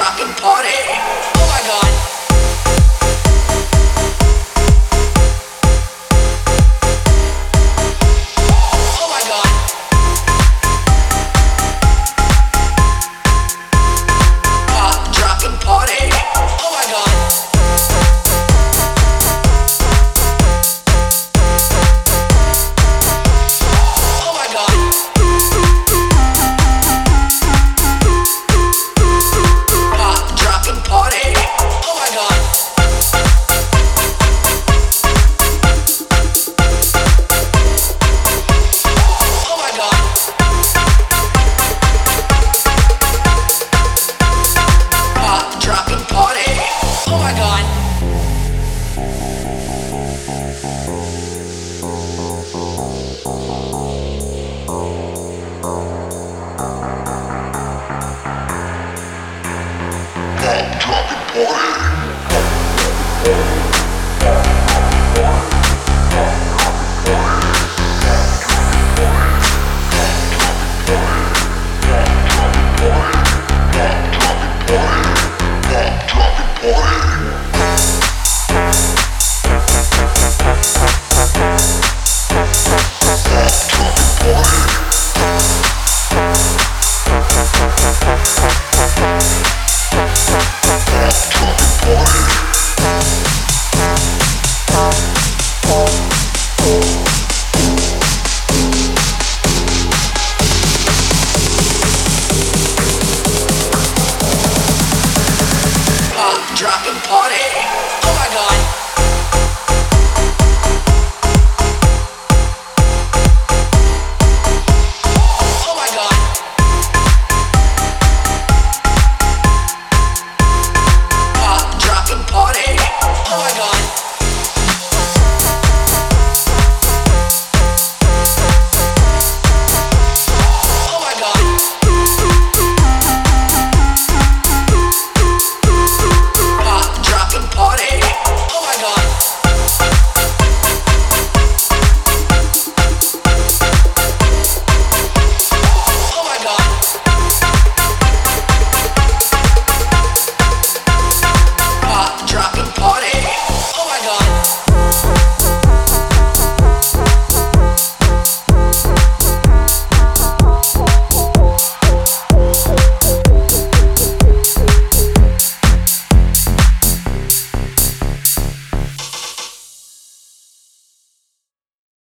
Dropping party. Party. Pop, dropping party.